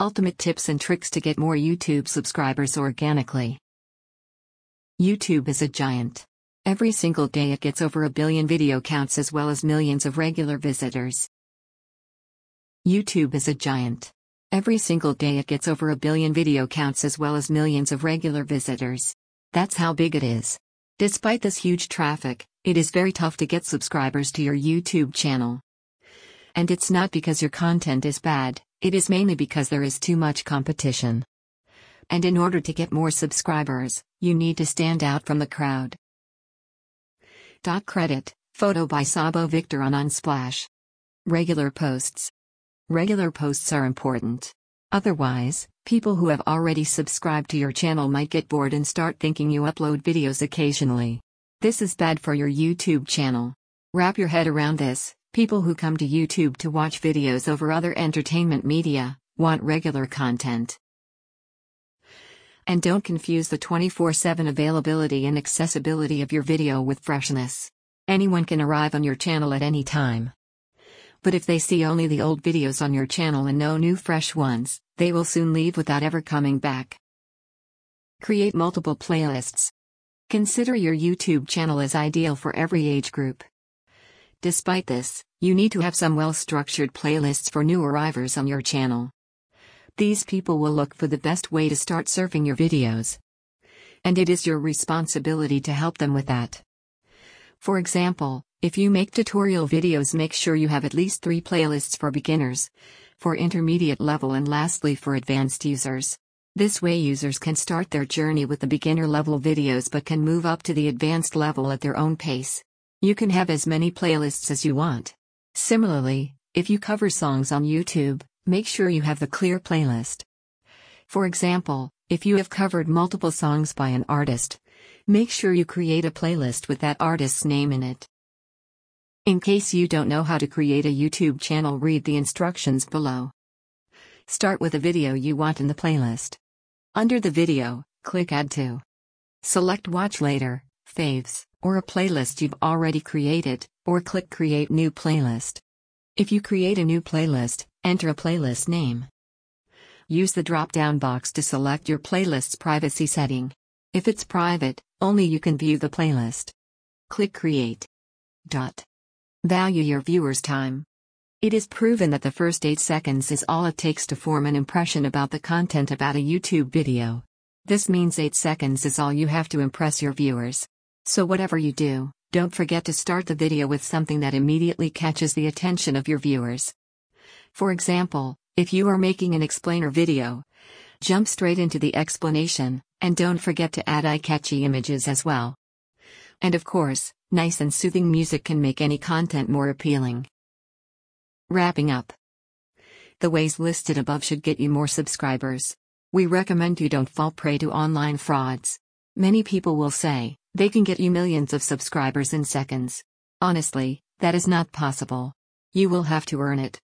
Ultimate tips and tricks to get more YouTube subscribers organically. YouTube is a giant. Every single day it gets over a billion video counts as well as millions of regular visitors. YouTube is a giant. Every single day it gets over a billion video counts as well as millions of regular visitors. That's how big it is. Despite this huge traffic, it is very tough to get subscribers to your YouTube channel. And it's not because your content is bad, it is mainly because there is too much competition. And in order to get more subscribers, you need to stand out from the crowd. Credit, photo by Szabo Viktor on Unsplash. Regular posts. Regular posts are important. Otherwise, people who have already subscribed to your channel might get bored and start thinking you upload videos occasionally. This is bad for your YouTube channel. Wrap your head around this, People who come to YouTube to watch videos over other entertainment media want regular content. And don't confuse the 24 7 availability and accessibility of your video with freshness. Anyone can arrive on your channel at any time. But if they see only the old videos on your channel and no new fresh ones, they will soon leave without ever coming back. Create multiple playlists. Consider your YouTube channel as ideal for every age group. Despite this, you need to have some well structured playlists for new arrivers on your channel. These people will look for the best way to start surfing your videos. And it is your responsibility to help them with that. For example, if you make tutorial videos, make sure you have at least three playlists for beginners, for intermediate level, and lastly for advanced users. This way, users can start their journey with the beginner level videos but can move up to the advanced level at their own pace. You can have as many playlists as you want. Similarly, if you cover songs on YouTube, make sure you have the clear playlist. For example, if you have covered multiple songs by an artist, make sure you create a playlist with that artist's name in it. In case you don't know how to create a YouTube channel, read the instructions below. Start with a video you want in the playlist. Under the video, click Add to. Select Watch Later, Faves or a playlist you've already created, or click Create New Playlist. If you create a new playlist, enter a playlist name. Use the drop down box to select your playlist's privacy setting. If it's private, only you can view the playlist. Click Create. Dot. Value your viewer's time. It is proven that the first 8 seconds is all it takes to form an impression about the content about a YouTube video. This means 8 seconds is all you have to impress your viewers. So whatever you do, don't forget to start the video with something that immediately catches the attention of your viewers. For example, if you are making an explainer video, jump straight into the explanation, and don't forget to add eye-catchy images as well. And of course, nice and soothing music can make any content more appealing. Wrapping up. The ways listed above should get you more subscribers. We recommend you don't fall prey to online frauds. Many people will say, they can get you millions of subscribers in seconds. Honestly, that is not possible. You will have to earn it.